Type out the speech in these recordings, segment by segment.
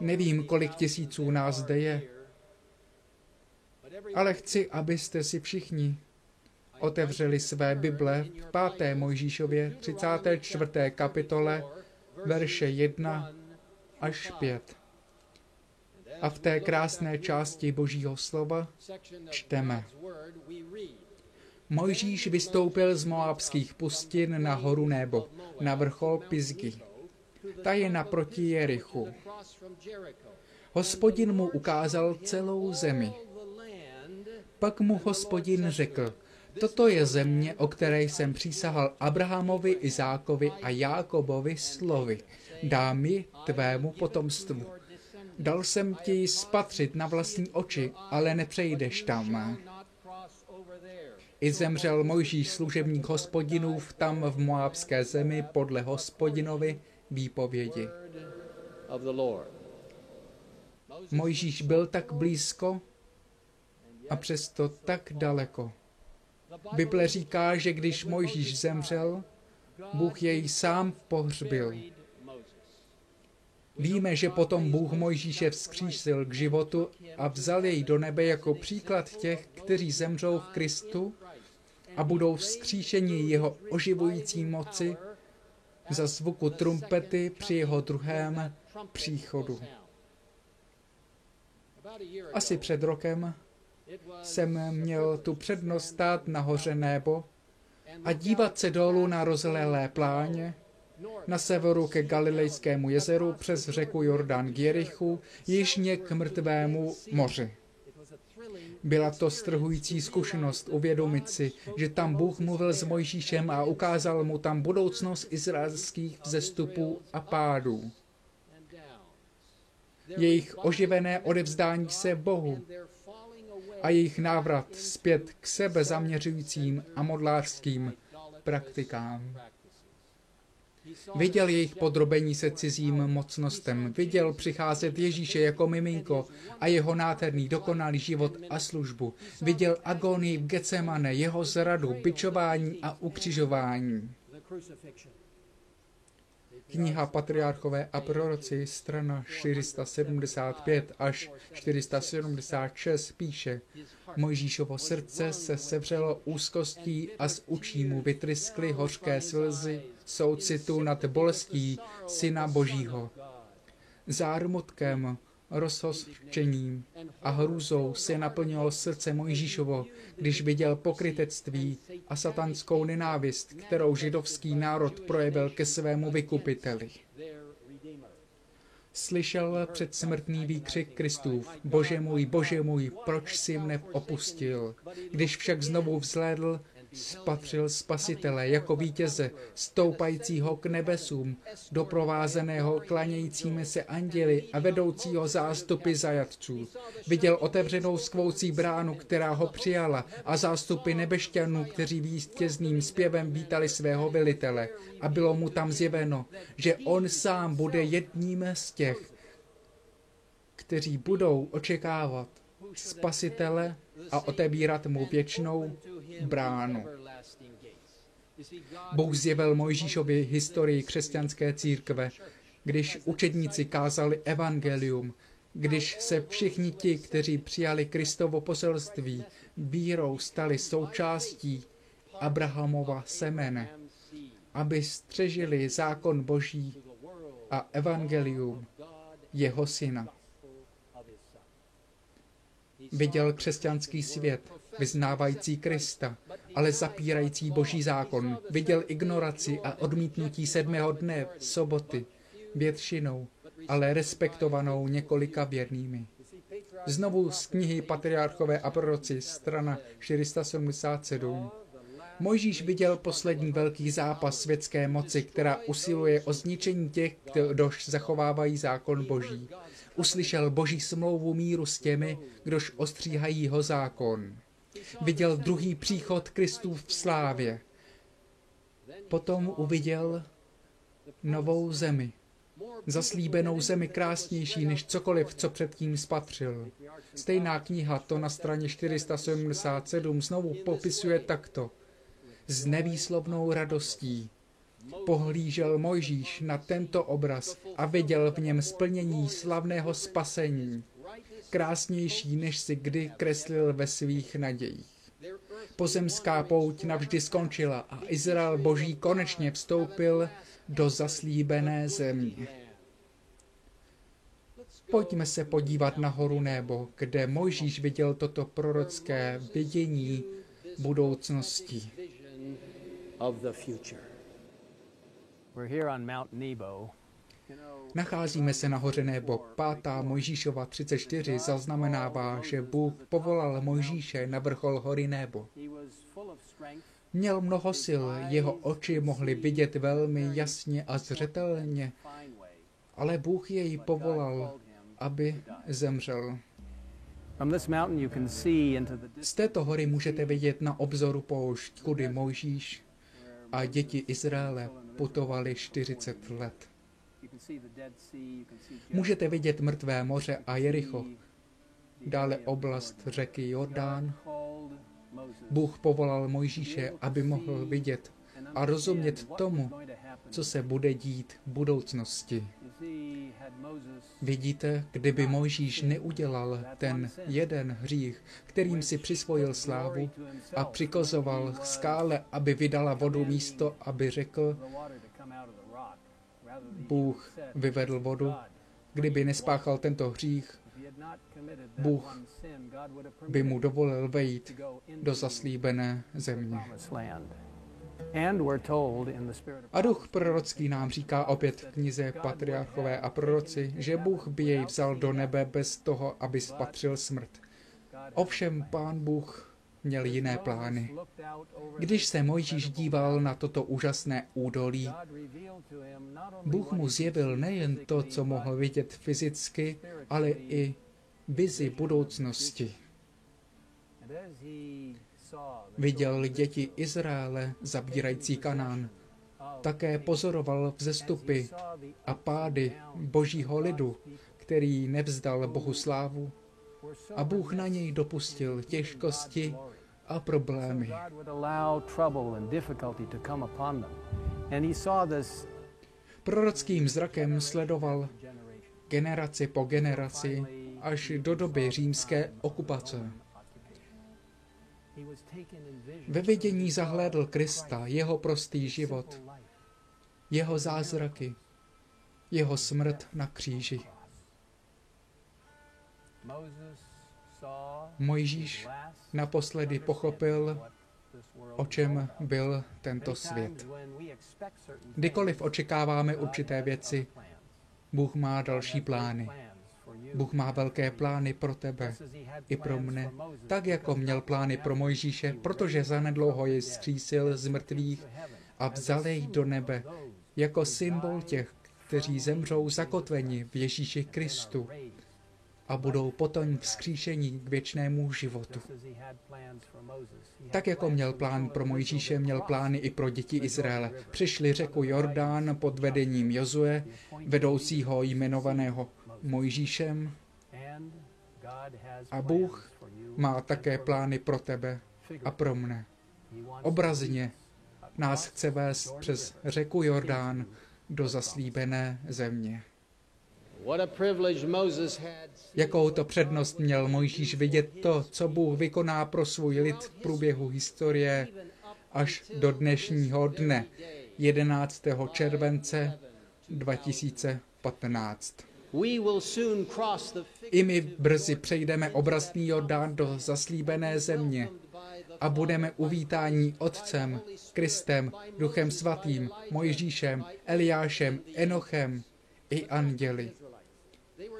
Nevím, kolik tisíců nás zde je, ale chci, abyste si všichni otevřeli své Bible v 5. Mojžíšově 34. kapitole, verše 1 až 5. A v té krásné části Božího slova čteme. Mojžíš vystoupil z Moabských pustin na horu Nebo, na vrchol Pizgy. Ta je naproti Jerichu. Hospodin mu ukázal celou zemi. Pak mu hospodin řekl, toto je země, o které jsem přísahal Abrahamovi, Izákovi a Jákobovi slovy. Dám ji tvému potomstvu. Dal jsem ti ji spatřit na vlastní oči, ale nepřejdeš tam. I zemřel Mojžíš služebník hospodinův tam v Moábské zemi podle hospodinovi výpovědi. Mojžíš byl tak blízko a přesto tak daleko. Bible říká, že když Mojžíš zemřel, Bůh jej sám pohřbil. Víme, že potom Bůh Mojžíše vzkřísil k životu a vzal jej do nebe jako příklad těch, kteří zemřou v Kristu a budou vzkříšeni jeho oživující moci za zvuku trumpety při jeho druhém příchodu. Asi před rokem jsem měl tu přednost stát nahoře nebo a dívat se dolů na rozlelé pláně, na severu ke Galilejskému jezeru přes řeku Jordán k Jerichu, jižně k mrtvému moři. Byla to strhující zkušenost uvědomit si, že tam Bůh mluvil s Mojžíšem a ukázal mu tam budoucnost izraelských vzestupů a pádů. Jejich oživené odevzdání se Bohu a jejich návrat zpět k sebe zaměřujícím a modlářským praktikám. Viděl jejich podrobení se cizím mocnostem. Viděl přicházet Ježíše jako miminko a jeho nádherný dokonalý život a službu. Viděl agonii v Getsemane, jeho zradu, bičování a ukřižování. Kniha Patriarchové a proroci, strana 475 až 476 píše, Mojžíšovo srdce se sevřelo úzkostí a z učí mu vytryskly hořké slzy soucitu nad bolestí Syna Božího. Zármutkem, rozhořčením a hrůzou se naplnilo srdce Mojžíšovo, když viděl pokrytectví a satanskou nenávist, kterou židovský národ projevil ke svému vykupiteli. Slyšel předsmrtný výkřik Kristův, Bože můj, Bože můj, proč jsi mne opustil? Když však znovu vzhlédl, spatřil spasitele jako vítěze, stoupajícího k nebesům, doprovázeného klanějícími se anděli a vedoucího zástupy zajatců. Viděl otevřenou skvoucí bránu, která ho přijala a zástupy nebešťanů, kteří vítězným zpěvem vítali svého velitele. A bylo mu tam zjeveno, že on sám bude jedním z těch, kteří budou očekávat spasitele a otevírat mu věčnou bránu. Bůh zjevil Mojžíšovi historii křesťanské církve, když učedníci kázali evangelium, když se všichni ti, kteří přijali Kristovo poselství, vírou stali součástí Abrahamova semene, aby střežili zákon Boží a evangelium jeho syna. Viděl křesťanský svět, vyznávající Krista, ale zapírající boží zákon. Viděl ignoraci a odmítnutí sedmého dne, soboty, většinou, ale respektovanou několika věrnými. Znovu z knihy Patriarchové a proroci, strana 477. Mojžíš viděl poslední velký zápas světské moci, která usiluje o zničení těch, kdož zachovávají zákon boží. Uslyšel boží smlouvu míru s těmi, kdož ostříhají jeho zákon viděl druhý příchod Kristův v slávě. Potom uviděl novou zemi, zaslíbenou zemi krásnější než cokoliv, co předtím spatřil. Stejná kniha to na straně 477 znovu popisuje takto. S nevýslovnou radostí Pohlížel Mojžíš na tento obraz a viděl v něm splnění slavného spasení, krásnější, než si kdy kreslil ve svých nadějích. Pozemská pouť navždy skončila a Izrael boží konečně vstoupil do zaslíbené země. Pojďme se podívat na horu nebo, kde Mojžíš viděl toto prorocké vidění budoucnosti. Nacházíme se na hoře Nebo. Pátá Mojžíšova 34 zaznamenává, že Bůh povolal Mojžíše na vrchol hory Nebo. Měl mnoho sil, jeho oči mohly vidět velmi jasně a zřetelně, ale Bůh jej povolal, aby zemřel. Z této hory můžete vidět na obzoru poušť, kudy Mojžíš a děti Izraele putovali 40 let. Můžete vidět mrtvé moře a Jericho, dále oblast řeky Jordán. Bůh povolal Mojžíše, aby mohl vidět a rozumět tomu, co se bude dít v budoucnosti. Vidíte, kdyby Mojžíš neudělal ten jeden hřích, kterým si přisvojil slávu a přikozoval skále, aby vydala vodu místo, aby řekl, Bůh vyvedl vodu, kdyby nespáchal tento hřích, Bůh by mu dovolil vejít do zaslíbené země. A duch prorocký nám říká opět v knize Patriarchové a proroci, že Bůh by jej vzal do nebe bez toho, aby spatřil smrt. Ovšem pán Bůh měl jiné plány. Když se Mojžíš díval na toto úžasné údolí, Bůh mu zjevil nejen to, co mohl vidět fyzicky, ale i vizi budoucnosti. Viděl děti Izraele zabírající Kanán. Také pozoroval vzestupy a pády božího lidu, který nevzdal Bohu slávu a Bůh na něj dopustil těžkosti a problémy. Prorockým zrakem sledoval generaci po generaci až do doby římské okupace. Ve vidění zahlédl Krista, jeho prostý život, jeho zázraky, jeho smrt na kříži. Mojžíš naposledy pochopil, o čem byl tento svět. Kdykoliv očekáváme určité věci, Bůh má další plány. Bůh má velké plány pro tebe i pro mne, tak jako měl plány pro Mojžíše, protože zanedlouho jej zkřísil z mrtvých a vzal jej do nebe jako symbol těch, kteří zemřou zakotveni v Ježíši Kristu a budou potom vzkříšení k věčnému životu. Tak jako měl plán pro Mojžíše, měl plány i pro děti Izraele. Přišli řeku Jordán pod vedením Jozue, vedoucího jmenovaného Mojžíšem a Bůh má také plány pro tebe a pro mne. Obrazně nás chce vést přes řeku Jordán do zaslíbené země. Jakou to přednost měl Mojžíš vidět to, co Bůh vykoná pro svůj lid v průběhu historie až do dnešního dne, 11. července 2015. I my brzy přejdeme obrazný Jordán do zaslíbené země a budeme uvítáni Otcem, Kristem, Duchem Svatým, Mojžíšem, Eliášem, Enochem i anděli.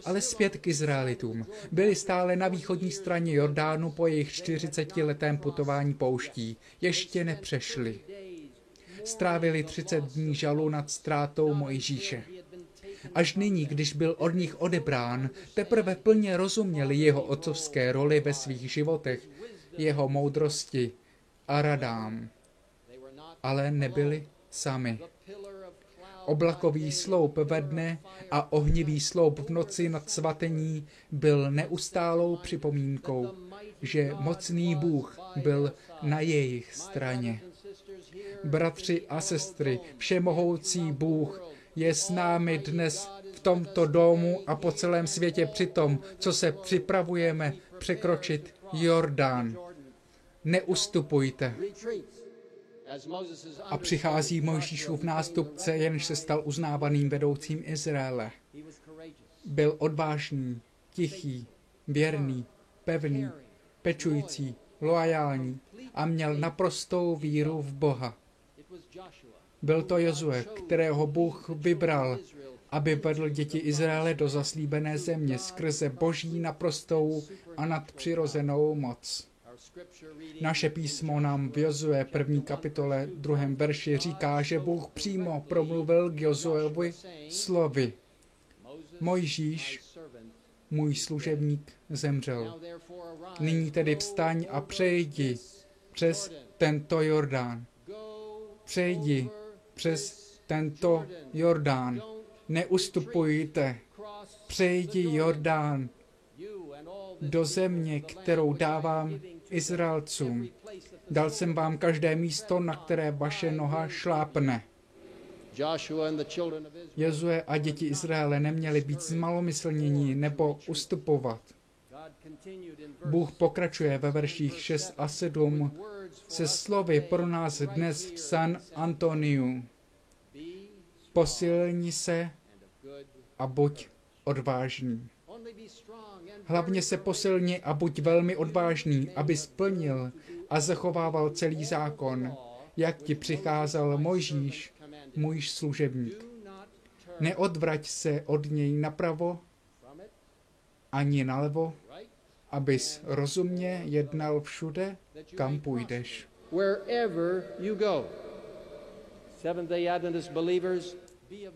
Ale zpět k Izraelitům. Byli stále na východní straně Jordánu po jejich 40-letém putování pouští. Ještě nepřešli. Strávili 30 dní žalu nad ztrátou Mojžíše. Až nyní, když byl od nich odebrán, teprve plně rozuměli jeho otcovské roli ve svých životech, jeho moudrosti a radám. Ale nebyli sami. Oblakový sloup ve dne a ohnivý sloup v noci nad svatení byl neustálou připomínkou, že mocný Bůh byl na jejich straně. Bratři a sestry, všemohoucí Bůh je s námi dnes v tomto domu a po celém světě při tom, co se připravujeme překročit Jordán. Neustupujte. A přichází Mojžíšův nástupce, jenž se stal uznávaným vedoucím Izraele. Byl odvážný, tichý, věrný, pevný, pečující, loajální a měl naprostou víru v Boha. Byl to Jozue, kterého Bůh vybral, aby vedl děti Izraele do zaslíbené země skrze boží naprostou a nadpřirozenou moc. Naše písmo nám v Jozue první kapitole druhém verši říká, že Bůh přímo promluvil k Jozuevi slovy. Mojžíš, můj služebník, zemřel. Nyní tedy vstaň a přejdi přes tento Jordán. Přejdi přes tento Jordán. Neustupujte. Přejdi Jordán do země, kterou dávám Izraelcům. Dal jsem vám každé místo, na které vaše noha šlápne. Jezue a děti Izraele neměli být zmalomyslnění nebo ustupovat. Bůh pokračuje ve verších 6 a 7 se slovy pro nás dnes v San Antoniu. Posilni se a buď odvážný. Hlavně se posilni a buď velmi odvážný, aby splnil a zachovával celý zákon, jak ti přicházel Mojžíš, můj služebník. Neodvrať se od něj napravo ani nalevo, abys rozumně jednal všude, kam půjdeš.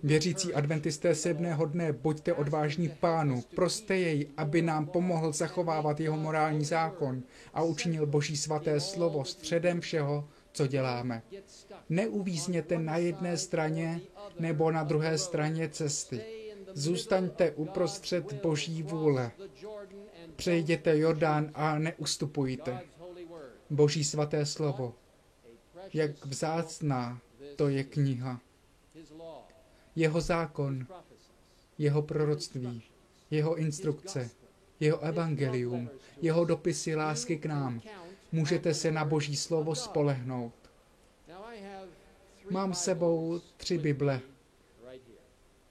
Věřící adventisté sedmého dne, buďte odvážní pánu, proste jej, aby nám pomohl zachovávat jeho morální zákon a učinil boží svaté slovo středem všeho, co děláme. Neuvízněte na jedné straně nebo na druhé straně cesty. Zůstaňte uprostřed boží vůle. Přejděte Jordán a neustupujte. Boží svaté slovo. Jak vzácná to je kniha jeho zákon, jeho proroctví, jeho instrukce, jeho evangelium, jeho dopisy lásky k nám. Můžete se na Boží slovo spolehnout. Mám sebou tři Bible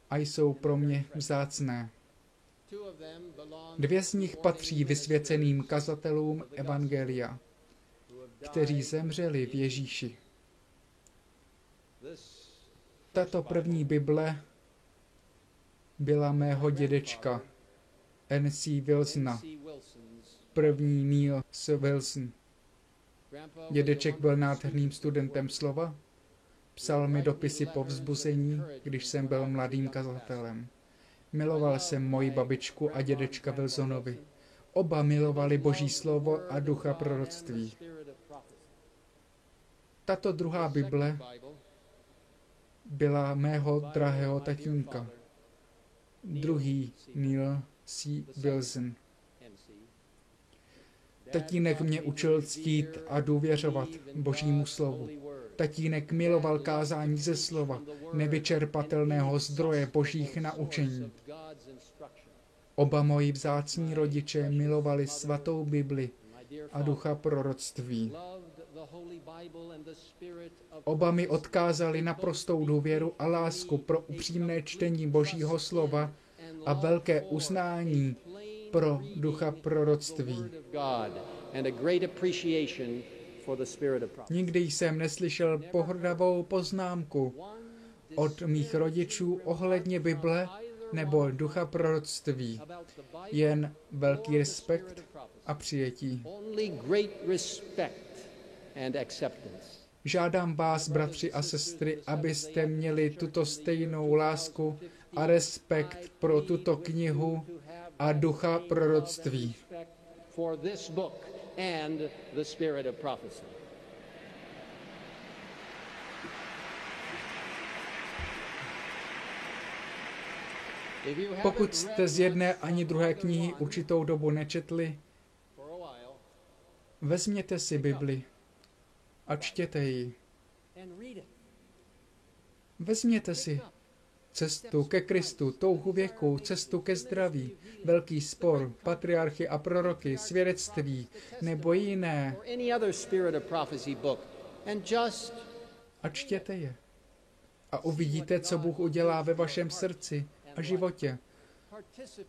a jsou pro mě vzácné. Dvě z nich patří vysvěceným kazatelům Evangelia, kteří zemřeli v Ježíši. Tato první Bible byla mého dědečka N.C. Wilsona, první Neil S. Wilson. Dědeček byl nádherným studentem slova, psal mi dopisy po vzbuzení, když jsem byl mladým kazatelem. Miloval jsem moji babičku a dědečka Wilsonovi. Oba milovali Boží slovo a ducha proroctví. Tato druhá Bible byla mého drahého tatínka. Druhý Neil C. Wilson. Tatínek mě učil ctít a důvěřovat Božímu slovu. Tatínek miloval kázání ze slova, nevyčerpatelného zdroje božích naučení. Oba moji vzácní rodiče milovali svatou Bibli a ducha proroctví. Oba mi odkázali naprostou důvěru a lásku pro upřímné čtení Božího slova a velké uznání pro ducha proroctví. Nikdy jsem neslyšel pohrdavou poznámku od mých rodičů ohledně Bible nebo ducha proroctví. Jen velký respekt a přijetí. Žádám vás, bratři a sestry, abyste měli tuto stejnou lásku a respekt pro tuto knihu a ducha proroctví. Pokud jste z jedné ani druhé knihy určitou dobu nečetli, vezměte si Bibli a čtěte ji. and. Vezměte si cestu ke Kristu, touhu věku, cestu ke zdraví, velký spor, patriarchy a proroky, svědectví nebo jiné a čtěte je. A uvidíte, co Bůh udělá ve vašem srdci a životě.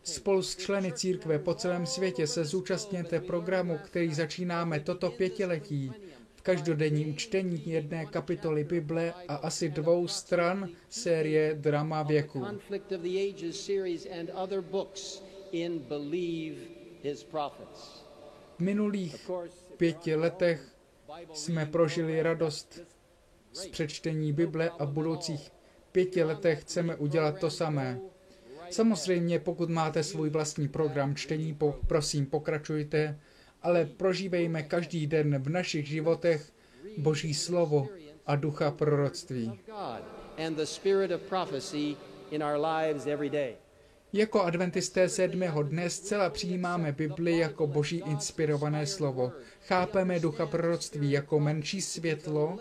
Spolu s členy církve po celém světě se zúčastněte programu, který začínáme toto pětiletí v každodenním čtení jedné kapitoly Bible a asi dvou stran série Drama věku. V minulých pěti letech jsme prožili radost z přečtení Bible a v budoucích pěti letech chceme udělat to samé. Samozřejmě, pokud máte svůj vlastní program čtení, po, prosím, pokračujte, ale prožívejme každý den v našich životech Boží slovo a ducha proroctví. Jako adventisté sedmého dne zcela přijímáme Bibli jako boží inspirované slovo. Chápeme ducha proroctví jako menší světlo,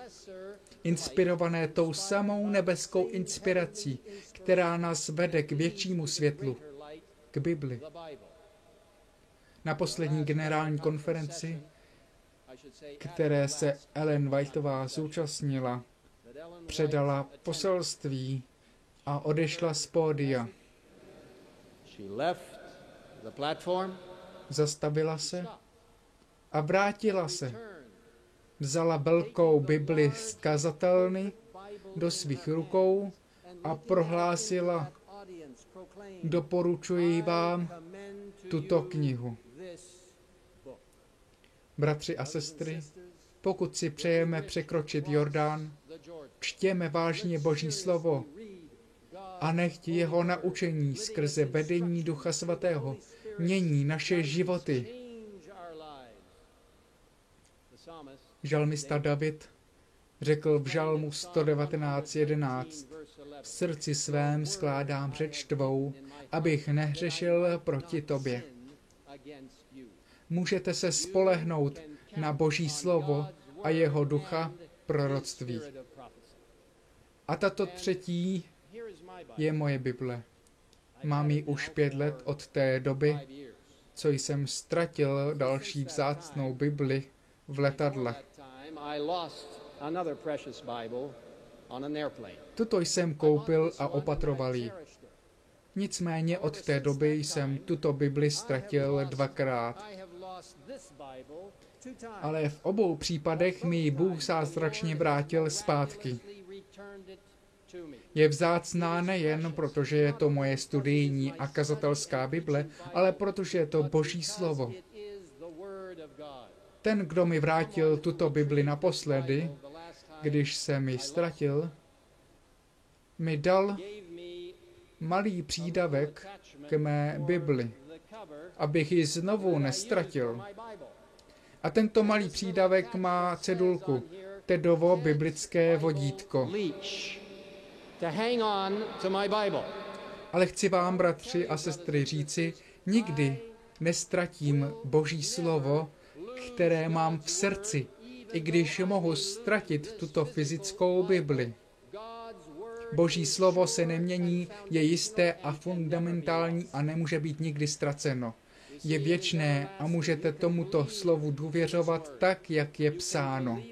inspirované tou samou nebeskou inspirací, která nás vede k většímu světlu, k Bibli. Na poslední generální konferenci, které se Ellen Whiteová zúčastnila, předala poselství a odešla z pódia. Zastavila se a vrátila se. Vzala velkou Bibli z kazatelny do svých rukou a prohlásila, doporučuji vám tuto knihu. Bratři a sestry, pokud si přejeme překročit Jordán, čtěme vážně Boží slovo a nechť jeho naučení skrze vedení Ducha Svatého mění naše životy. Žalmista David řekl v žalmu 119.11 V srdci svém skládám řeč tvou, abych nehřešil proti tobě. Můžete se spolehnout na Boží slovo a jeho ducha proroctví. A tato třetí je moje Bible. Mám ji už pět let od té doby, co jsem ztratil další vzácnou Bibli v letadle. Tuto jsem koupil a opatroval ji. Nicméně od té doby jsem tuto Bibli ztratil dvakrát. Ale v obou případech mi Bůh zázračně vrátil zpátky. Je vzácná nejen protože je to moje studijní a kazatelská Bible, ale protože je to Boží slovo. Ten, kdo mi vrátil tuto Bibli naposledy, když jsem ji ztratil, mi dal malý přídavek k mé Bibli, abych ji znovu nestratil. A tento malý přídavek má cedulku Tedovo biblické vodítko. Ale chci vám, bratři a sestry, říci, nikdy nestratím Boží slovo, které mám v srdci, i když mohu ztratit tuto fyzickou Bibli. Boží slovo se nemění, je jisté a fundamentální a nemůže být nikdy ztraceno. Je věčné a můžete tomuto slovu důvěřovat tak, jak je psáno.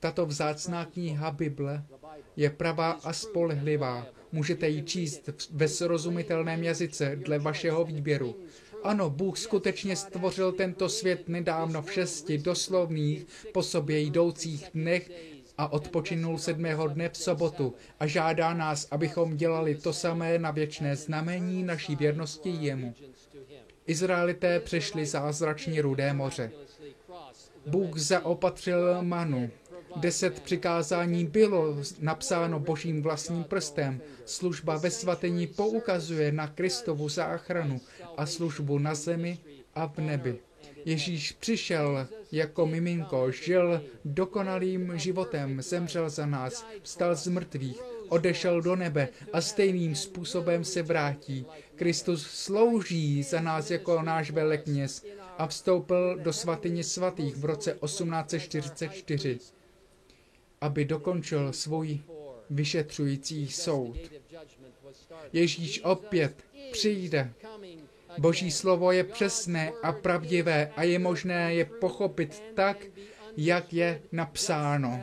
Tato vzácná kniha Bible je pravá a spolehlivá. Můžete ji číst ve srozumitelném jazyce dle vašeho výběru. Ano, Bůh skutečně stvořil tento svět nedávno v šesti doslovných po sobě jdoucích dnech a odpočinul sedmého dne v sobotu a žádá nás, abychom dělali to samé na věčné znamení naší věrnosti jemu. Izraelité přešli zázračně rudé moře. Bůh zaopatřil manu. Deset přikázání bylo napsáno božím vlastním prstem. Služba ve svatení poukazuje na Kristovu záchranu a službu na zemi a v nebi. Ježíš přišel jako miminko, žil dokonalým životem, zemřel za nás, vstal z mrtvých, odešel do nebe a stejným způsobem se vrátí. Kristus slouží za nás jako náš velekněz a vstoupil do svatyně svatých v roce 1844, aby dokončil svůj vyšetřující soud. Ježíš opět přijde. Boží slovo je přesné a pravdivé a je možné je pochopit tak, jak je napsáno.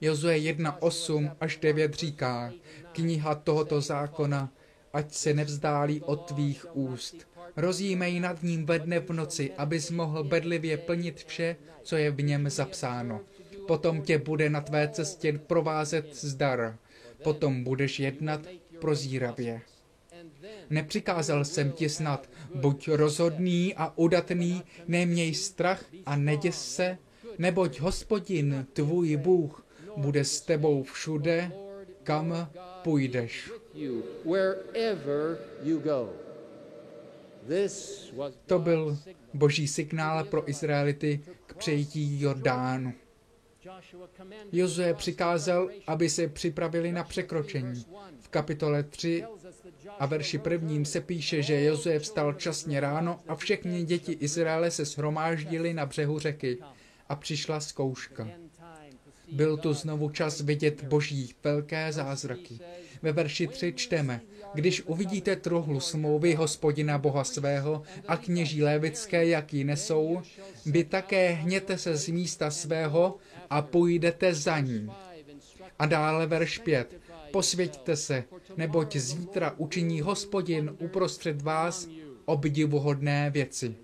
Jozue 1, 8 až 9 říká, kniha tohoto zákona, ať se nevzdálí od tvých úst. Rozjímej nad ním ve dne v noci, abys mohl bedlivě plnit vše, co je v něm zapsáno. Potom tě bude na tvé cestě provázet zdar. Potom budeš jednat prozíravě. Nepřikázal jsem ti snad, buď rozhodný a udatný, neměj strach a neděs se, neboť hospodin, tvůj Bůh, bude s tebou všude, kam půjdeš. To byl boží signál pro Izraelity k přejítí Jordánu. Jozue přikázal, aby se připravili na překročení. V kapitole 3 a verši prvním se píše, že Jozue vstal časně ráno a všechny děti Izraele se shromáždili na břehu řeky a přišla zkouška. Byl tu znovu čas vidět boží velké zázraky. Ve verši 3 čteme, když uvidíte truhlu smlouvy hospodina Boha svého a kněží lévické, jak ji nesou, vy také hněte se z místa svého a půjdete za ní. A dále verš 5. Posvěďte se, neboť zítra učiní hospodin uprostřed vás obdivuhodné věci.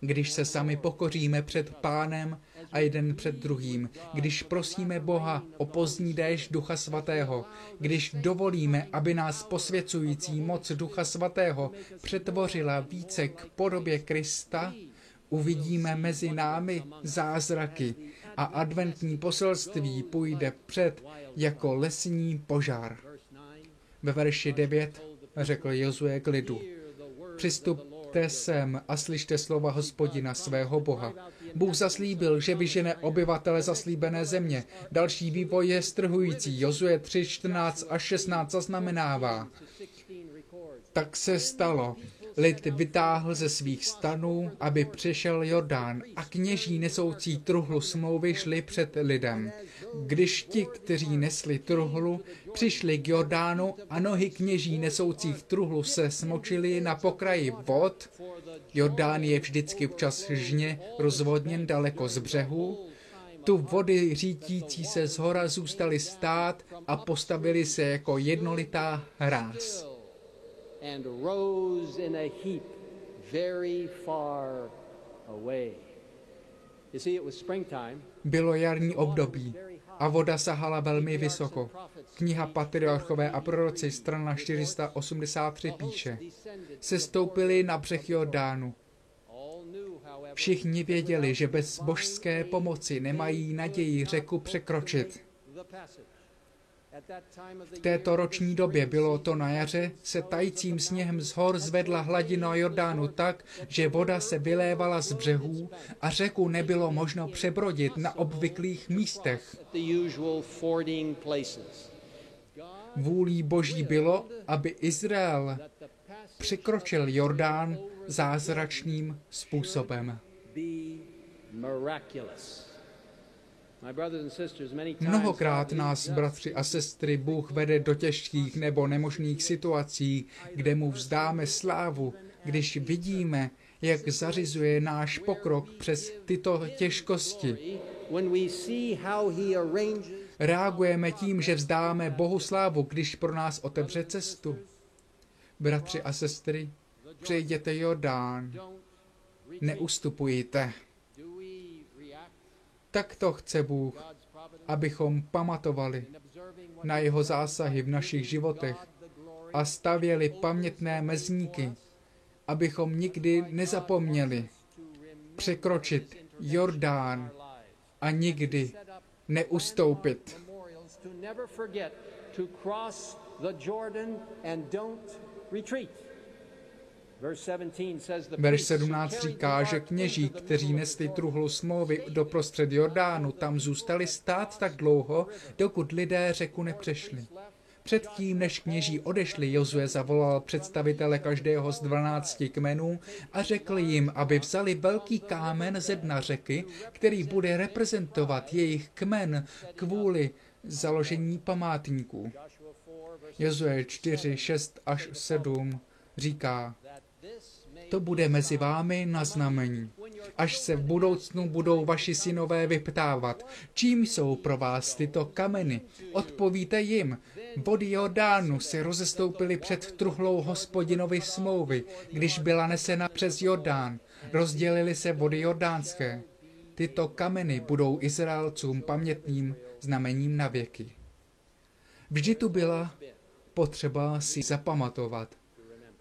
Když se sami pokoříme před pánem a jeden před druhým, když prosíme Boha o pozdní déšť Ducha Svatého, když dovolíme, aby nás posvěcující moc Ducha Svatého přetvořila více k podobě Krista, uvidíme mezi námi zázraky a adventní poselství půjde před jako lesní požár. Ve verši 9 řekl Jozue k lidu, přistupte sem a slyšte slova hospodina svého Boha. Bůh zaslíbil, že vyžene obyvatele zaslíbené země. Další vývoj je strhující. Jozue 3, 14 a 16 zaznamenává. Tak se stalo. Lid vytáhl ze svých stanů, aby přešel Jordán a kněží nesoucí truhlu smlouvy šli před lidem. Když ti, kteří nesli truhlu, přišli k Jordánu a nohy kněží nesoucích truhlu se smočily na pokraji vod, Jordán je vždycky včas žně rozvodněn daleko z břehu, tu vody řítící se z hora zůstaly stát a postavili se jako jednolitá hráz and rose in a heap very far away. You see, it was springtime. Bylo jarní období a voda sahala velmi vysoko. Kniha Patriarchové a proroci, strana 483 píše. Sestoupili na břeh Jordánu. Všichni věděli, že bez božské pomoci nemají naději řeku překročit. V této roční době bylo to na jaře, se tajícím sněhem z hor zvedla hladina Jordánu tak, že voda se vylévala z břehů a řeku nebylo možno přebrodit na obvyklých místech. Vůlí Boží bylo, aby Izrael překročil Jordán zázračným způsobem. Mnohokrát nás, bratři a sestry, Bůh vede do těžkých nebo nemožných situací, kde mu vzdáme slávu, když vidíme, jak zařizuje náš pokrok přes tyto těžkosti. Reagujeme tím, že vzdáme Bohu slávu, když pro nás otevře cestu. Bratři a sestry, přejděte Jordán, neustupujte. Tak to chce Bůh, abychom pamatovali na jeho zásahy v našich životech a stavěli pamětné mezníky, abychom nikdy nezapomněli překročit Jordán a nikdy neustoupit. Verš 17 říká, že kněží, kteří nesli truhlu smlouvy do prostřed Jordánu, tam zůstali stát tak dlouho, dokud lidé řeku nepřešli. Předtím, než kněží odešli, Jozue zavolal představitele každého z dvanácti kmenů a řekl jim, aby vzali velký kámen ze dna řeky, který bude reprezentovat jejich kmen kvůli založení památníků. Jozue 4, 6 až 7 říká, to bude mezi vámi na znamení. Až se v budoucnu budou vaši synové vyptávat, čím jsou pro vás tyto kameny, odpovíte jim, vody Jordánu se rozestoupily před truhlou hospodinovi smlouvy, když byla nesena přes Jordán. Rozdělily se vody jordánské. Tyto kameny budou Izraelcům pamětným znamením na věky. Vždy tu byla potřeba si zapamatovat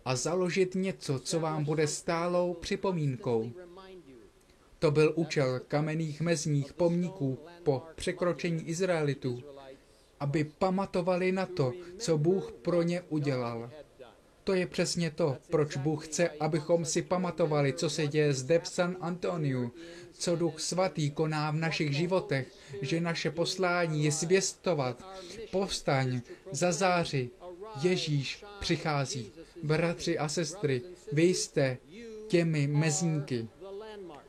a založit něco, co vám bude stálou připomínkou. To byl účel kamenných mezních pomníků po překročení Izraelitů, aby pamatovali na to, co Bůh pro ně udělal. To je přesně to, proč Bůh chce, abychom si pamatovali, co se děje zde v San Antoniu, co Duch Svatý koná v našich životech, že naše poslání je zvěstovat. Povstaň, zazáři, Ježíš přichází. Bratři a sestry, vy jste těmi mezníky.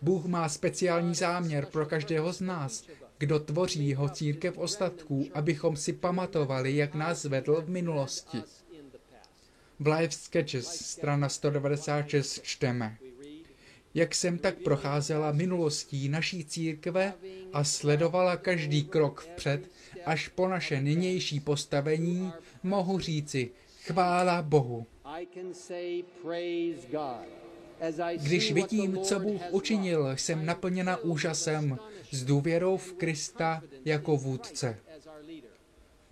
Bůh má speciální záměr pro každého z nás, kdo tvoří jeho církev ostatků, abychom si pamatovali, jak nás vedl v minulosti. V Live Sketches, strana 196, čteme. Jak jsem tak procházela minulostí naší církve a sledovala každý krok vpřed, až po naše nynější postavení, mohu říci, chvála Bohu. Když vidím, co Bůh učinil, jsem naplněna úžasem s důvěrou v Krista jako vůdce.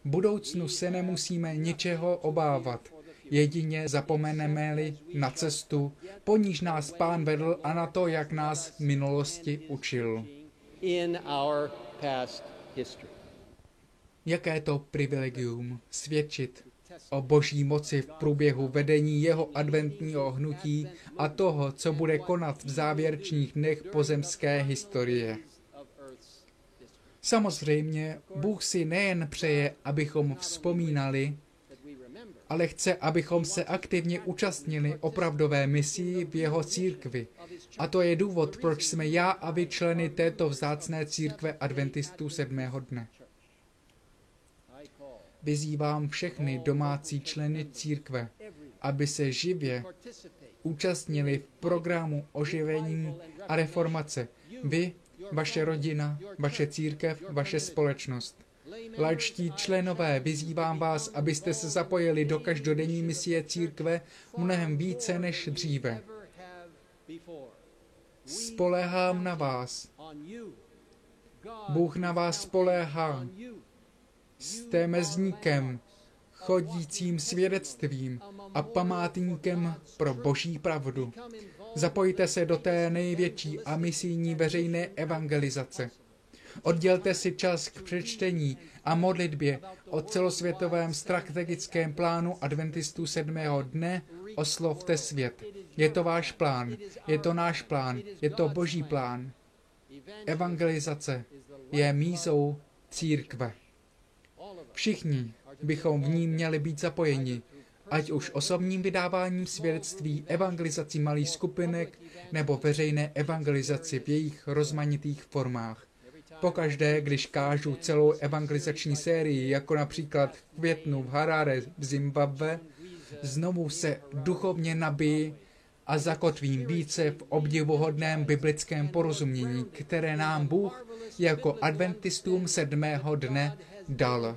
V budoucnu se nemusíme ničeho obávat. Jedině zapomeneme-li na cestu, po níž nás Pán vedl a na to, jak nás v minulosti učil. Jaké to privilegium svědčit o boží moci v průběhu vedení jeho adventního hnutí a toho, co bude konat v závěrečných dnech pozemské historie. Samozřejmě, Bůh si nejen přeje, abychom vzpomínali, ale chce, abychom se aktivně účastnili opravdové misí v jeho církvi. A to je důvod, proč jsme já a vy členy této vzácné církve adventistů sedmého dne. Vyzývám všechny domácí členy církve, aby se živě účastnili v programu oživení a reformace. Vy, vaše rodina, vaše církev, vaše společnost. Lajčtí členové, vyzývám vás, abyste se zapojili do každodenní misie církve mnohem více než dříve. Spolehám na vás. Bůh na vás spoléhá. Jste mezníkem, chodícím svědectvím a památníkem pro boží pravdu. Zapojte se do té největší a misijní veřejné evangelizace. Oddělte si čas k přečtení a modlitbě o celosvětovém strategickém plánu adventistů sedmého dne oslovte svět. Je to váš plán, je to náš plán, je to boží plán. Evangelizace je mízou církve. Všichni bychom v ní měli být zapojeni, ať už osobním vydáváním svědectví, evangelizací malých skupinek nebo veřejné evangelizaci v jejich rozmanitých formách. Pokaždé, když kážu celou evangelizační sérii, jako například v květnu v Harare v Zimbabwe, znovu se duchovně nabíjí a zakotvím více v obdivuhodném biblickém porozumění, které nám Bůh jako adventistům sedmého dne dal.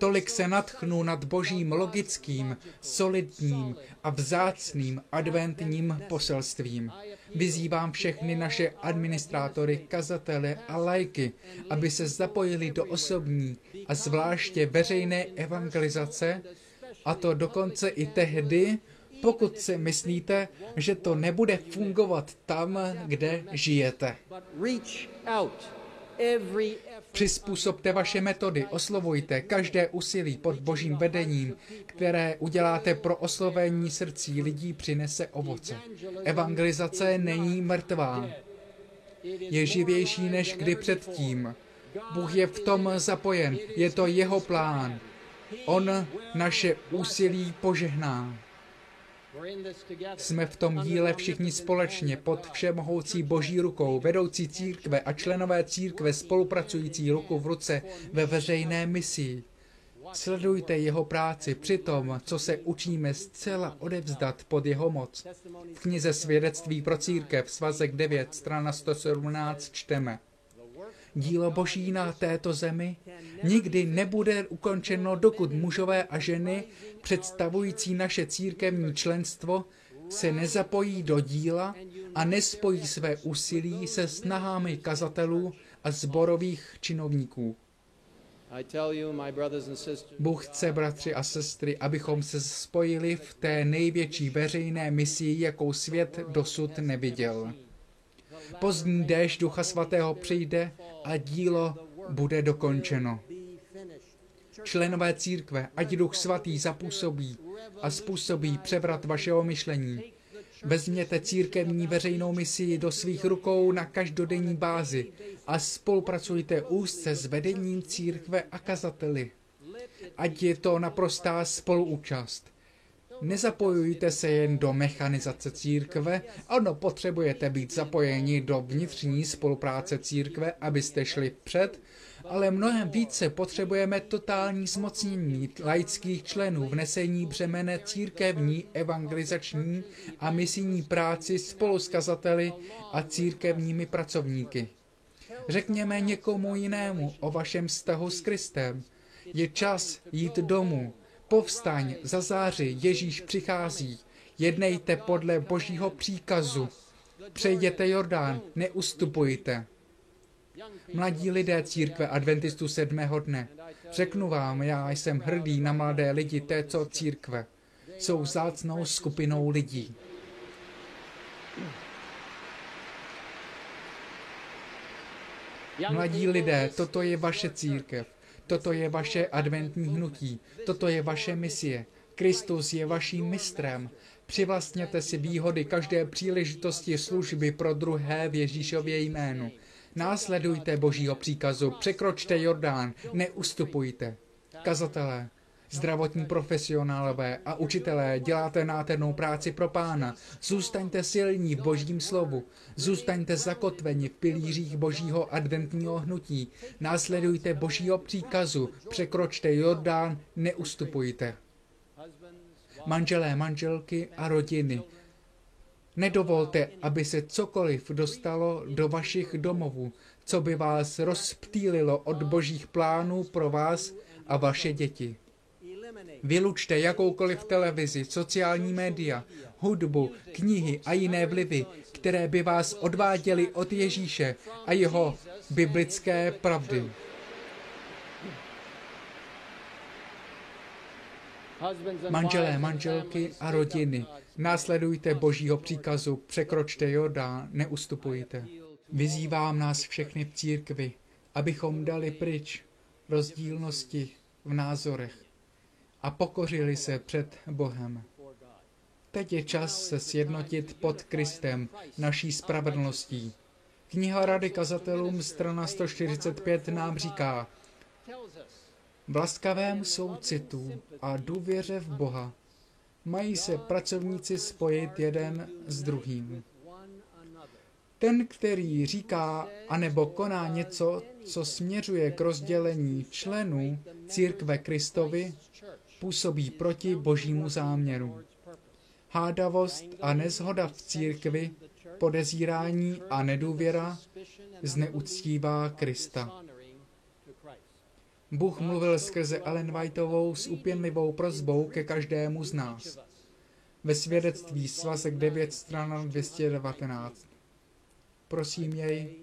Tolik se natchnu nad božím logickým, solidním a vzácným adventním poselstvím. Vyzývám všechny naše administrátory, kazatele a lajky, aby se zapojili do osobní a zvláště veřejné evangelizace, a to dokonce i tehdy, pokud si myslíte, že to nebude fungovat tam, kde žijete. Přizpůsobte vaše metody, oslovujte každé úsilí pod božím vedením, které uděláte pro oslovení srdcí lidí, přinese ovoce. Evangelizace není mrtvá. Je živější než kdy předtím. Bůh je v tom zapojen, je to jeho plán. On naše úsilí požehná. Jsme v tom díle všichni společně pod všemohoucí boží rukou, vedoucí církve a členové církve spolupracující ruku v ruce ve veřejné misii. Sledujte jeho práci při tom, co se učíme zcela odevzdat pod jeho moc. V knize Svědectví pro církev, svazek 9, strana 117 čteme. Dílo boží na této zemi nikdy nebude ukončeno, dokud mužové a ženy, představující naše církevní členstvo, se nezapojí do díla a nespojí své úsilí se snahami kazatelů a zborových činovníků. Bůh chce, bratři a sestry, abychom se spojili v té největší veřejné misii, jakou svět dosud neviděl. Pozdní déšť Ducha Svatého přijde a dílo bude dokončeno. Členové církve, ať Duch Svatý zapůsobí a způsobí převrat vašeho myšlení. Vezměte církevní veřejnou misi do svých rukou na každodenní bázi a spolupracujte úzce s vedením církve a kazateli. Ať je to naprostá spoluúčast. Nezapojujte se jen do mechanizace církve, ano, potřebujete být zapojeni do vnitřní spolupráce církve, abyste šli před, ale mnohem více potřebujeme totální zmocnění laických členů v nesení břemene církevní, evangelizační a misijní práci spolu s kazateli a církevními pracovníky. Řekněme někomu jinému o vašem vztahu s Kristem. Je čas jít domů, Povstaň, za záři, Ježíš přichází. Jednejte podle božího příkazu. Přejděte Jordán, neustupujte. Mladí lidé církve adventistů sedmého dne. Řeknu vám, já jsem hrdý na mladé lidi této církve. Jsou zácnou skupinou lidí. Mladí lidé, toto je vaše církev. Toto je vaše adventní hnutí, toto je vaše misie. Kristus je vaším mistrem. Přivlastněte si výhody každé příležitosti služby pro druhé v Ježíšově jménu. Následujte Božího příkazu, překročte Jordán, neustupujte. Kazatelé, Zdravotní profesionálové a učitelé, děláte nádhernou práci pro pána. Zůstaňte silní v božím slovu. Zůstaňte zakotveni v pilířích božího adventního hnutí. Následujte božího příkazu. Překročte Jordán, neustupujte. Manželé, manželky a rodiny, Nedovolte, aby se cokoliv dostalo do vašich domovů, co by vás rozptýlilo od božích plánů pro vás a vaše děti. Vylučte jakoukoliv televizi, sociální média, hudbu, knihy a jiné vlivy, které by vás odváděly od Ježíše a jeho biblické pravdy. Manželé, manželky a rodiny, následujte božího příkazu, překročte Jordán, neustupujte. Vyzývám nás všechny v církvi, abychom dali pryč rozdílnosti v názorech a pokořili se před Bohem. Teď je čas se sjednotit pod Kristem, naší spravedlností. Kniha Rady kazatelům, strana 145, nám říká, v laskavém soucitu a důvěře v Boha mají se pracovníci spojit jeden s druhým. Ten, který říká anebo koná něco, co směřuje k rozdělení členů církve Kristovi, působí proti božímu záměru. Hádavost a nezhoda v církvi, podezírání a nedůvěra zneuctívá Krista. Bůh mluvil skrze Ellen Whiteovou s upěnlivou prozbou ke každému z nás. Ve svědectví svazek 9 strana 219. Prosím jej,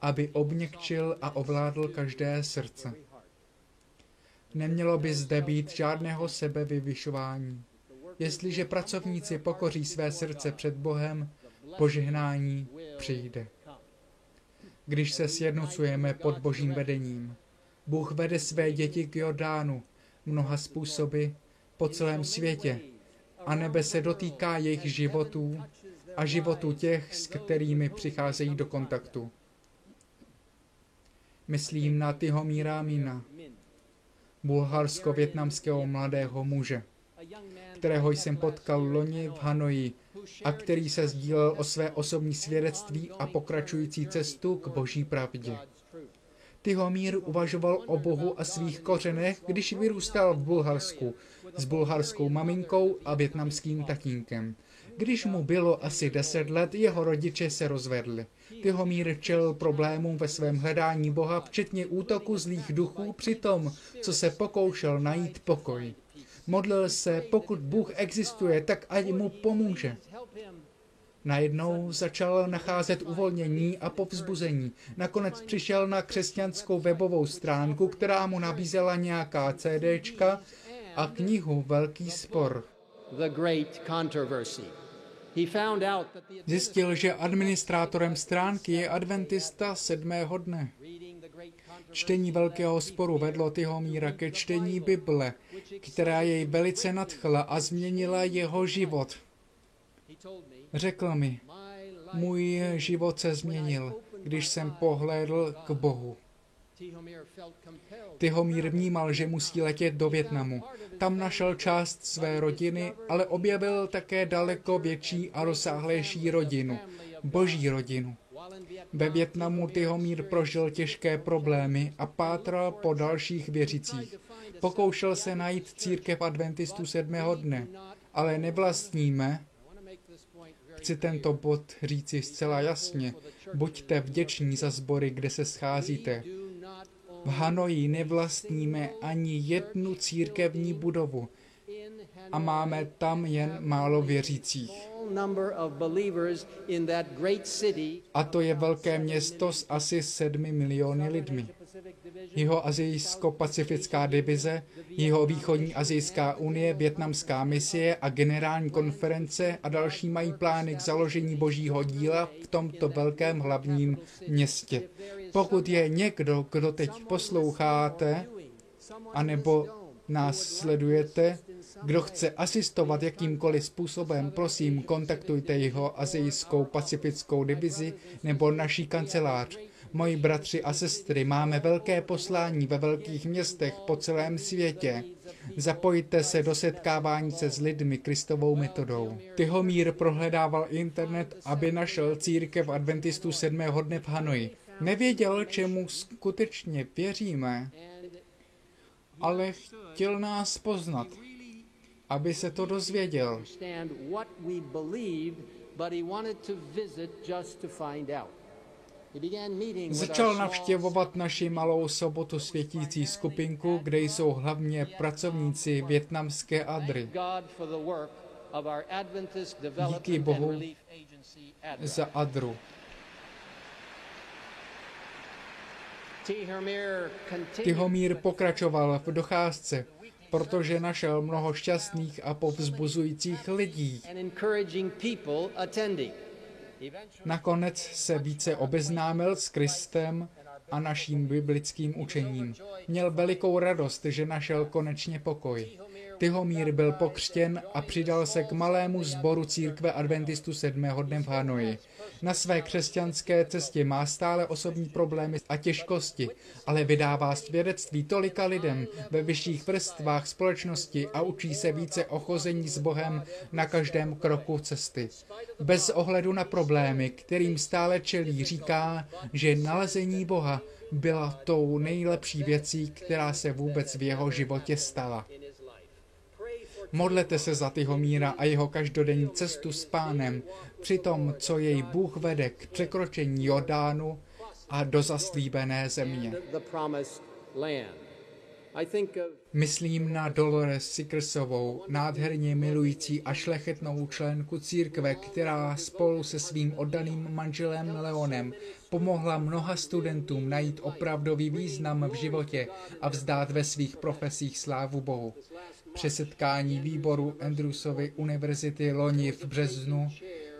aby obněkčil a ovládl každé srdce. Nemělo by zde být žádného sebevyvyšování. Jestliže pracovníci pokoří své srdce před Bohem, požehnání přijde. Když se sjednocujeme pod božím vedením, Bůh vede své děti k Jordánu mnoha způsoby po celém světě a nebe se dotýká jejich životů a životů těch, s kterými přicházejí do kontaktu. Myslím na Tihomíra Mina, bulharsko-větnamského mladého muže, kterého jsem potkal loni v Hanoji a který se sdílel o své osobní svědectví a pokračující cestu k boží pravdě. Tihomír uvažoval o Bohu a svých kořenech, když vyrůstal v Bulharsku s bulharskou maminkou a větnamským tatínkem. Když mu bylo asi deset let, jeho rodiče se rozvedli. Tihomír čelil problémům ve svém hledání Boha, včetně útoku zlých duchů, při tom, co se pokoušel najít pokoj. Modlil se, pokud Bůh existuje, tak ať mu pomůže. Najednou začal nacházet uvolnění a povzbuzení. Nakonec přišel na křesťanskou webovou stránku, která mu nabízela nějaká CDčka a knihu Velký spor. Zjistil, že administrátorem stránky je adventista sedmého dne. Čtení Velkého sporu vedlo Tihomíra ke čtení Bible, která jej velice nadchla a změnila jeho život. Řekl mi, můj život se změnil, když jsem pohlédl k Bohu. Tihomír vnímal, že musí letět do Větnamu. Tam našel část své rodiny, ale objevil také daleko větší a rozsáhlejší rodinu, boží rodinu. Ve Větnamu Tihomír prožil těžké problémy a pátral po dalších věřicích. Pokoušel se najít církev adventistů sedmého dne, ale nevlastníme, chci tento bod říci zcela jasně, buďte vděční za sbory, kde se scházíte. V Hanoji nevlastníme ani jednu církevní budovu a máme tam jen málo věřících. A to je velké město s asi sedmi miliony lidmi. Jeho azijsko-pacifická divize, jeho východní azijská unie, větnamská misie a generální konference a další mají plány k založení božího díla v tomto velkém hlavním městě. Pokud je někdo, kdo teď posloucháte, anebo nás sledujete, kdo chce asistovat jakýmkoliv způsobem, prosím, kontaktujte jeho azijskou pacifickou divizi nebo naší kancelář. Moji bratři a sestry, máme velké poslání ve velkých městech po celém světě. Zapojte se do setkávání se s lidmi Kristovou metodou. Tyhomír prohledával internet, aby našel církev adventistů sedmého dne v Hanoji. Nevěděl, čemu skutečně věříme, ale chtěl nás poznat, aby se to dozvěděl. Začal navštěvovat naši malou sobotu světící skupinku, kde jsou hlavně pracovníci větnamské Adry. Díky Bohu za Adru. Tihomír pokračoval v docházce, protože našel mnoho šťastných a povzbuzujících lidí. Nakonec se více obeznámil s Kristem a naším biblickým učením. Měl velikou radost, že našel konečně pokoj. Tihomír byl pokřtěn a přidal se k malému sboru církve adventistů sedmého dne v Hanoji. Na své křesťanské cestě má stále osobní problémy a těžkosti, ale vydává svědectví tolika lidem ve vyšších vrstvách společnosti a učí se více o chození s Bohem na každém kroku cesty. Bez ohledu na problémy, kterým stále čelí, říká, že nalezení Boha byla tou nejlepší věcí, která se vůbec v jeho životě stala. Modlete se za Tyhomíra a jeho každodenní cestu s pánem, při tom, co jej Bůh vede k překročení Jordánu a do zaslíbené země. Myslím na Dolores Sickersovou, nádherně milující a šlechetnou členku církve, která spolu se svým oddaným manželem Leonem pomohla mnoha studentům najít opravdový význam v životě a vzdát ve svých profesích slávu Bohu. Při setkání výboru Andrewsovy univerzity loni v březnu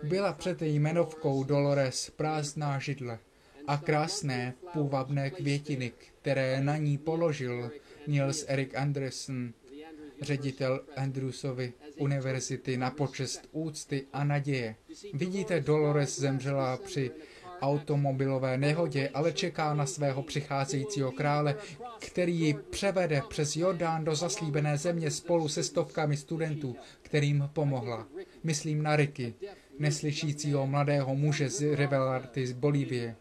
byla před jmenovkou Dolores prázdná židle a krásné půvabné květiny, které na ní položil Niels Erik Andersen, ředitel Andrewsovy univerzity na počest úcty a naděje. Vidíte, Dolores zemřela při automobilové nehodě, ale čeká na svého přicházejícího krále, který ji převede přes Jordán do zaslíbené země spolu se stovkami studentů, kterým pomohla. Myslím na Ricky, neslyšícího mladého muže z Revelarty z Bolívie.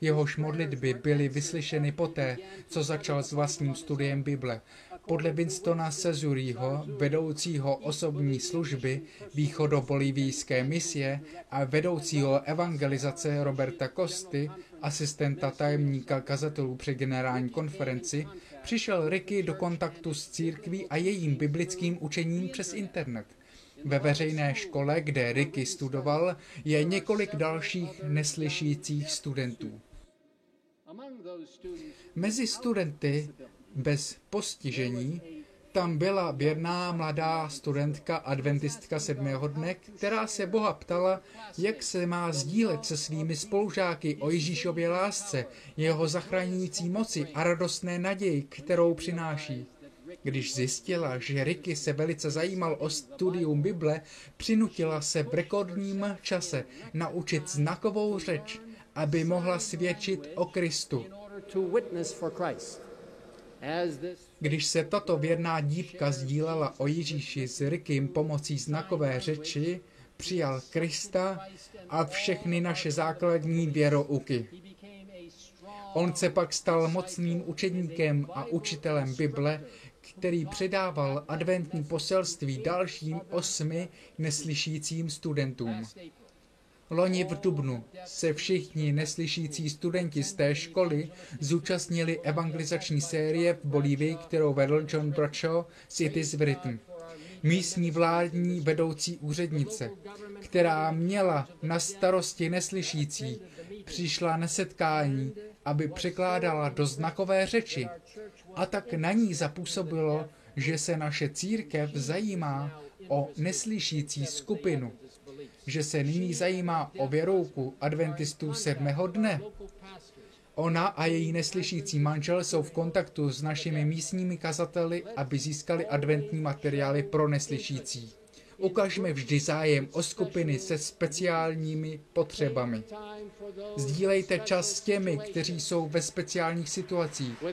Jehož modlitby byly vyslyšeny poté, co začal s vlastním studiem Bible. Podle Winstona Sezuriho, vedoucího osobní služby východobolivijské misie a vedoucího evangelizace Roberta Kosty, asistenta tajemníka kazatelů při generální konferenci, přišel Ricky do kontaktu s církví a jejím biblickým učením přes internet. Ve veřejné škole, kde Ricky studoval, je několik dalších neslyšících studentů. Mezi studenty bez postižení tam byla běrná mladá studentka adventistka sedmého dne, která se Boha ptala, jak se má sdílet se svými spolužáky o Ježíšově lásce, jeho zachraňující moci a radostné naději, kterou přináší. Když zjistila, že Ricky se velice zajímal o studium Bible, přinutila se v rekordním čase naučit znakovou řeč, aby mohla svědčit o Kristu. Když se tato věrná dívka sdílela o Ježíši s Rikym pomocí znakové řeči, přijal Krista a všechny naše základní věrouky. On se pak stal mocným učedníkem a učitelem Bible, který předával adventní poselství dalším osmi neslyšícím studentům. Loni v Dubnu se všichni neslyšící studenti z té školy zúčastnili evangelizační série v Bolívii, kterou vedl John Bradshaw z It is Written. Místní vládní vedoucí úřednice, která měla na starosti neslyšící, přišla na setkání, aby překládala do znakové řeči. A tak na ní zapůsobilo, že se naše církev zajímá o neslyšící skupinu že se nyní zajímá o věrouku adventistů sedmého dne. Ona a její neslyšící manžel jsou v kontaktu s našimi místními kazateli, aby získali adventní materiály pro neslyšící. Ukažme vždy zájem o skupiny se speciálními potřebami. Sdílejte čas s těmi, kteří jsou ve speciálních situacích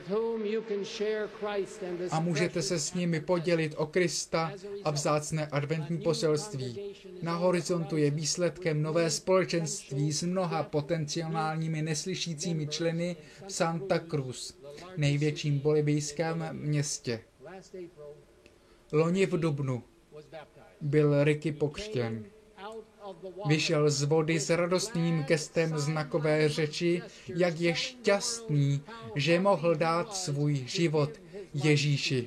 a můžete se s nimi podělit o Krista a vzácné adventní poselství. Na horizontu je výsledkem nové společenství s mnoha potenciálními neslyšícími členy v Santa Cruz, největším bolivijském městě. Loni v Dubnu byl Ricky pokřtěn. Vyšel z vody s radostným gestem znakové řeči, jak je šťastný, že mohl dát svůj život Ježíši.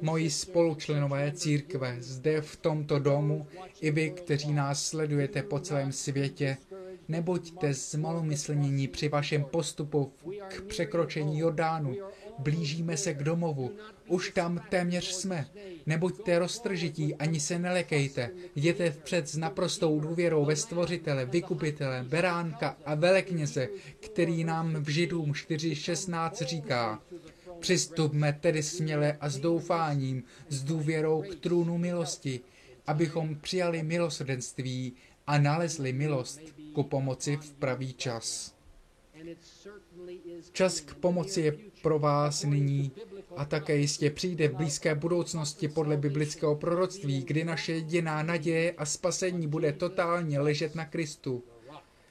Moji spolučlenové církve zde v tomto domu i vy, kteří nás sledujete po celém světě, nebuďte zmalomyslnění při vašem postupu k překročení Jordánu. Blížíme se k domovu. Už tam téměř jsme. Nebuďte roztržití, ani se nelekejte. Jděte vpřed s naprostou důvěrou ve stvořitele, vykupitele, beránka a velekněze, který nám v Židům 4.16 říká. Přistupme tedy směle a s doufáním, s důvěrou k trůnu milosti, abychom přijali milosrdenství a nalezli milost ku pomoci v pravý čas. Čas k pomoci je pro vás nyní a také jistě přijde v blízké budoucnosti podle biblického proroctví, kdy naše jediná naděje a spasení bude totálně ležet na Kristu,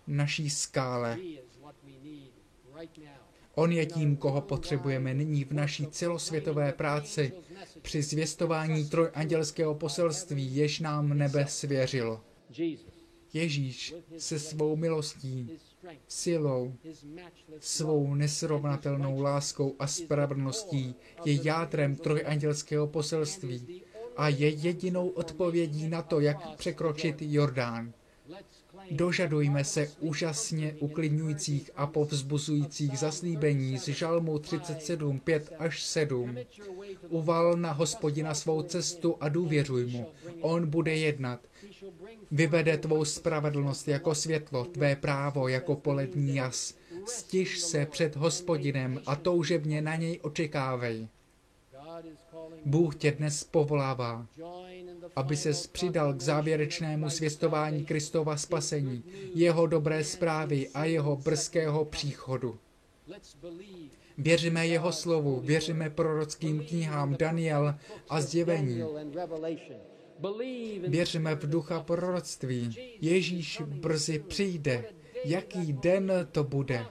naší skále. On je tím, koho potřebujeme nyní v naší celosvětové práci při zvěstování trojandělského poselství, jež nám nebe svěřilo. Ježíš se svou milostí, silou, svou nesrovnatelnou láskou a spravedlností je jádrem trojandělského poselství a je jedinou odpovědí na to, jak překročit Jordán. Dožadujme se úžasně uklidňujících a povzbuzujících zaslíbení z Žalmu 37, 5 až 7. Uval na hospodina svou cestu a důvěřuj mu. On bude jednat. Vyvede tvou spravedlnost jako světlo, tvé právo jako polední jas. Stiž se před hospodinem a toužebně na něj očekávej. Bůh tě dnes povolává, aby se přidal k závěrečnému zvěstování Kristova spasení, jeho dobré zprávy a jeho brzkého příchodu. Věříme jeho slovu, věříme prorockým knihám Daniel a zjevení. Věříme v ducha proroctví. Ježíš brzy přijde. Jaký den to bude?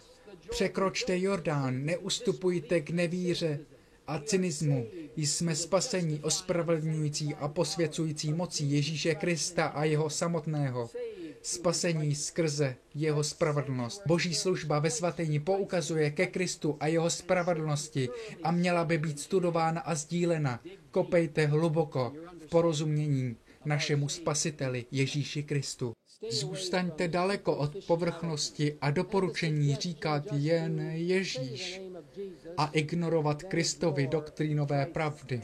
Překročte Jordán, neustupujte k nevíře a cynismu. Jsme spasení ospravedlňující a posvěcující mocí Ježíše Krista a jeho samotného spasení skrze jeho spravedlnost. Boží služba ve svatyni poukazuje ke Kristu a jeho spravedlnosti a měla by být studována a sdílena. Kopejte hluboko v porozumění našemu spasiteli Ježíši Kristu. Zůstaňte daleko od povrchnosti a doporučení říkat jen Ježíš a ignorovat Kristovi doktrínové pravdy.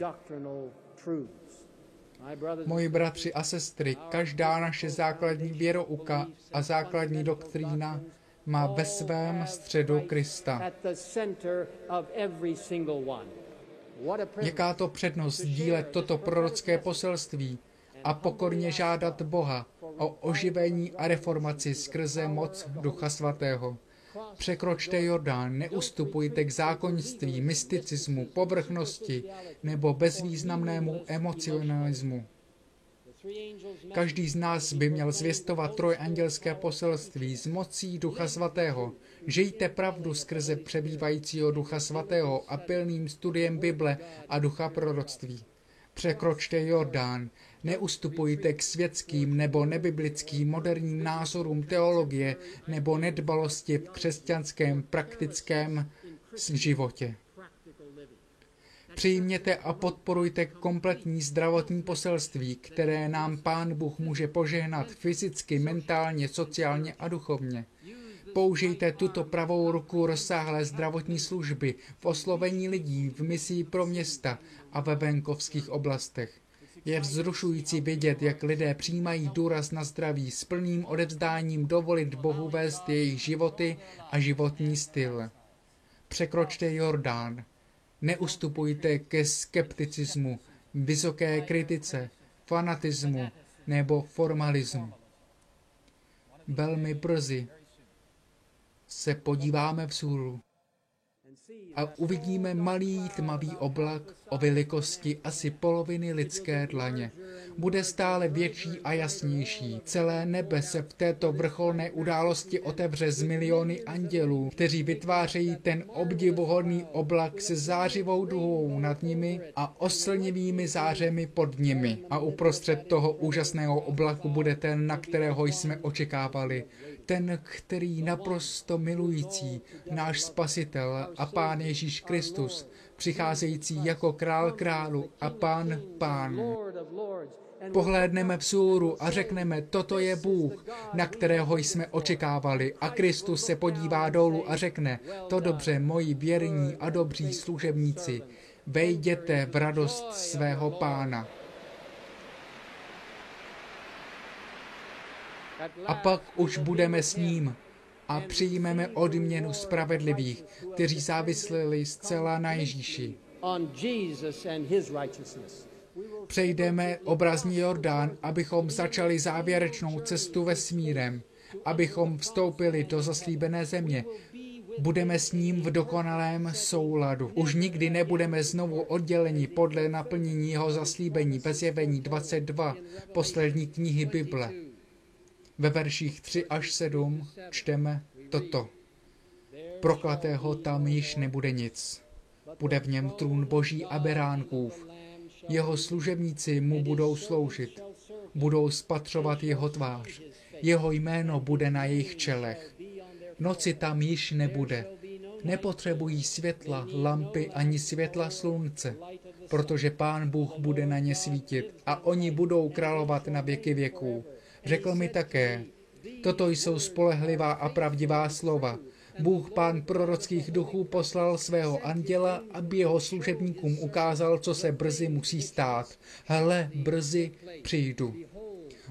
Moji bratři a sestry, každá naše základní věrouka a základní doktrína má ve svém středu Krista. Jaká to přednost dílet toto prorocké poselství a pokorně žádat Boha o oživení a reformaci skrze moc Ducha Svatého. Překročte Jordán, neustupujte k zákonnictví, mysticismu, povrchnosti nebo bezvýznamnému emocionalismu. Každý z nás by měl zvěstovat trojandělské poselství z mocí Ducha Svatého. Žijte pravdu skrze přebývajícího Ducha Svatého a pilným studiem Bible a Ducha proroctví. Překročte Jordán, neustupujte k světským nebo nebiblickým moderním názorům teologie nebo nedbalosti v křesťanském praktickém životě. Přijměte a podporujte kompletní zdravotní poselství, které nám Pán Bůh může požehnat fyzicky, mentálně, sociálně a duchovně. Použijte tuto pravou ruku rozsáhlé zdravotní služby v oslovení lidí, v misii pro města a ve venkovských oblastech. Je vzrušující vidět, jak lidé přijímají důraz na zdraví s plným odevzdáním dovolit Bohu vést jejich životy a životní styl. Překročte Jordán. Neustupujte ke skepticismu, vysoké kritice, fanatismu nebo formalismu. Velmi brzy se podíváme vzhůru a uvidíme malý tmavý oblak o velikosti asi poloviny lidské dlaně. Bude stále větší a jasnější. Celé nebe se v této vrcholné události otevře z miliony andělů, kteří vytvářejí ten obdivuhodný oblak se zářivou duhou nad nimi a oslnivými zářemi pod nimi. A uprostřed toho úžasného oblaku bude ten, na kterého jsme očekávali ten, který naprosto milující, náš spasitel a pán Ježíš Kristus, přicházející jako král králu a pán pán. Pohlédneme vzhůru a řekneme, toto je Bůh, na kterého jsme očekávali. A Kristus se podívá dolů a řekne, to dobře, moji věrní a dobří služebníci, vejděte v radost svého pána. A pak už budeme s ním a přijmeme odměnu spravedlivých, kteří závislili zcela na Ježíši. Přejdeme obrazní Jordán, abychom začali závěrečnou cestu vesmírem, abychom vstoupili do zaslíbené země. Budeme s ním v dokonalém souladu. Už nikdy nebudeme znovu odděleni podle naplnění jeho zaslíbení ve zjevení 22, poslední knihy Bible. Ve verších 3 až 7 čteme toto. Proklatého tam již nebude nic. Bude v něm trůn boží a beránkův. Jeho služebníci mu budou sloužit. Budou spatřovat jeho tvář. Jeho jméno bude na jejich čelech. Noci tam již nebude. Nepotřebují světla, lampy ani světla slunce, protože Pán Bůh bude na ně svítit a oni budou královat na věky věků. Řekl mi také, toto jsou spolehlivá a pravdivá slova. Bůh pán prorockých duchů poslal svého anděla, aby jeho služebníkům ukázal, co se brzy musí stát. Hele, brzy přijdu.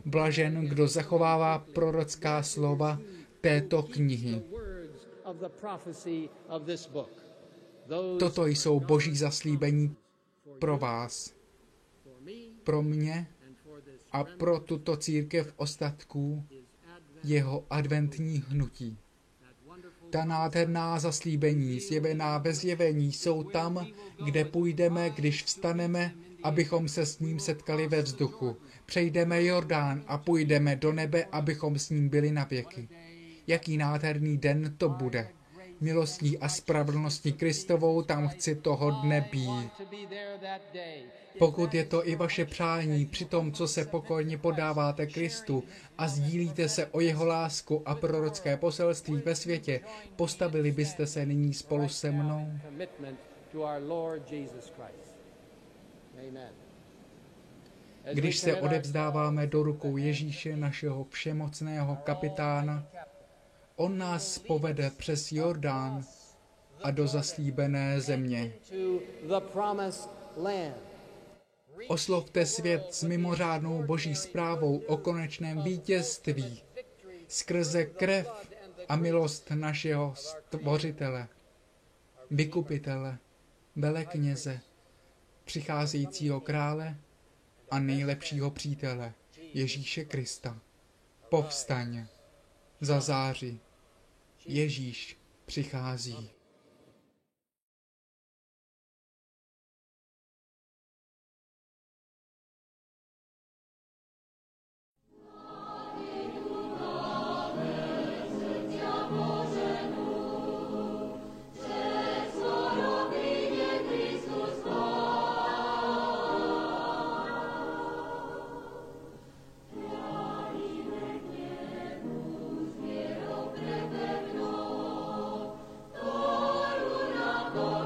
Blažen, kdo zachovává prorocká slova této knihy. Toto jsou boží zaslíbení pro vás, pro mě a pro tuto církev ostatků jeho adventní hnutí. Ta nádherná zaslíbení, zjevená ve zjevení, jsou tam, kde půjdeme, když vstaneme, abychom se s ním setkali ve vzduchu. Přejdeme Jordán a půjdeme do nebe, abychom s ním byli na věky. Jaký nádherný den to bude. Milostí a spravedlností Kristovou tam chci toho dne být. Pokud je to i vaše přání při tom, co se pokojně podáváte Kristu a sdílíte se o jeho lásku a prorocké poselství ve světě, postavili byste se nyní spolu se mnou. Když se odevzdáváme do rukou Ježíše, našeho všemocného kapitána, on nás povede přes Jordán a do zaslíbené země. Oslovte svět s mimořádnou boží zprávou o konečném vítězství skrze krev a milost našeho stvořitele, vykupitele, velekněze, přicházejícího krále a nejlepšího přítele Ježíše Krista. Povstaň, zazáři, Ježíš přichází. Lord.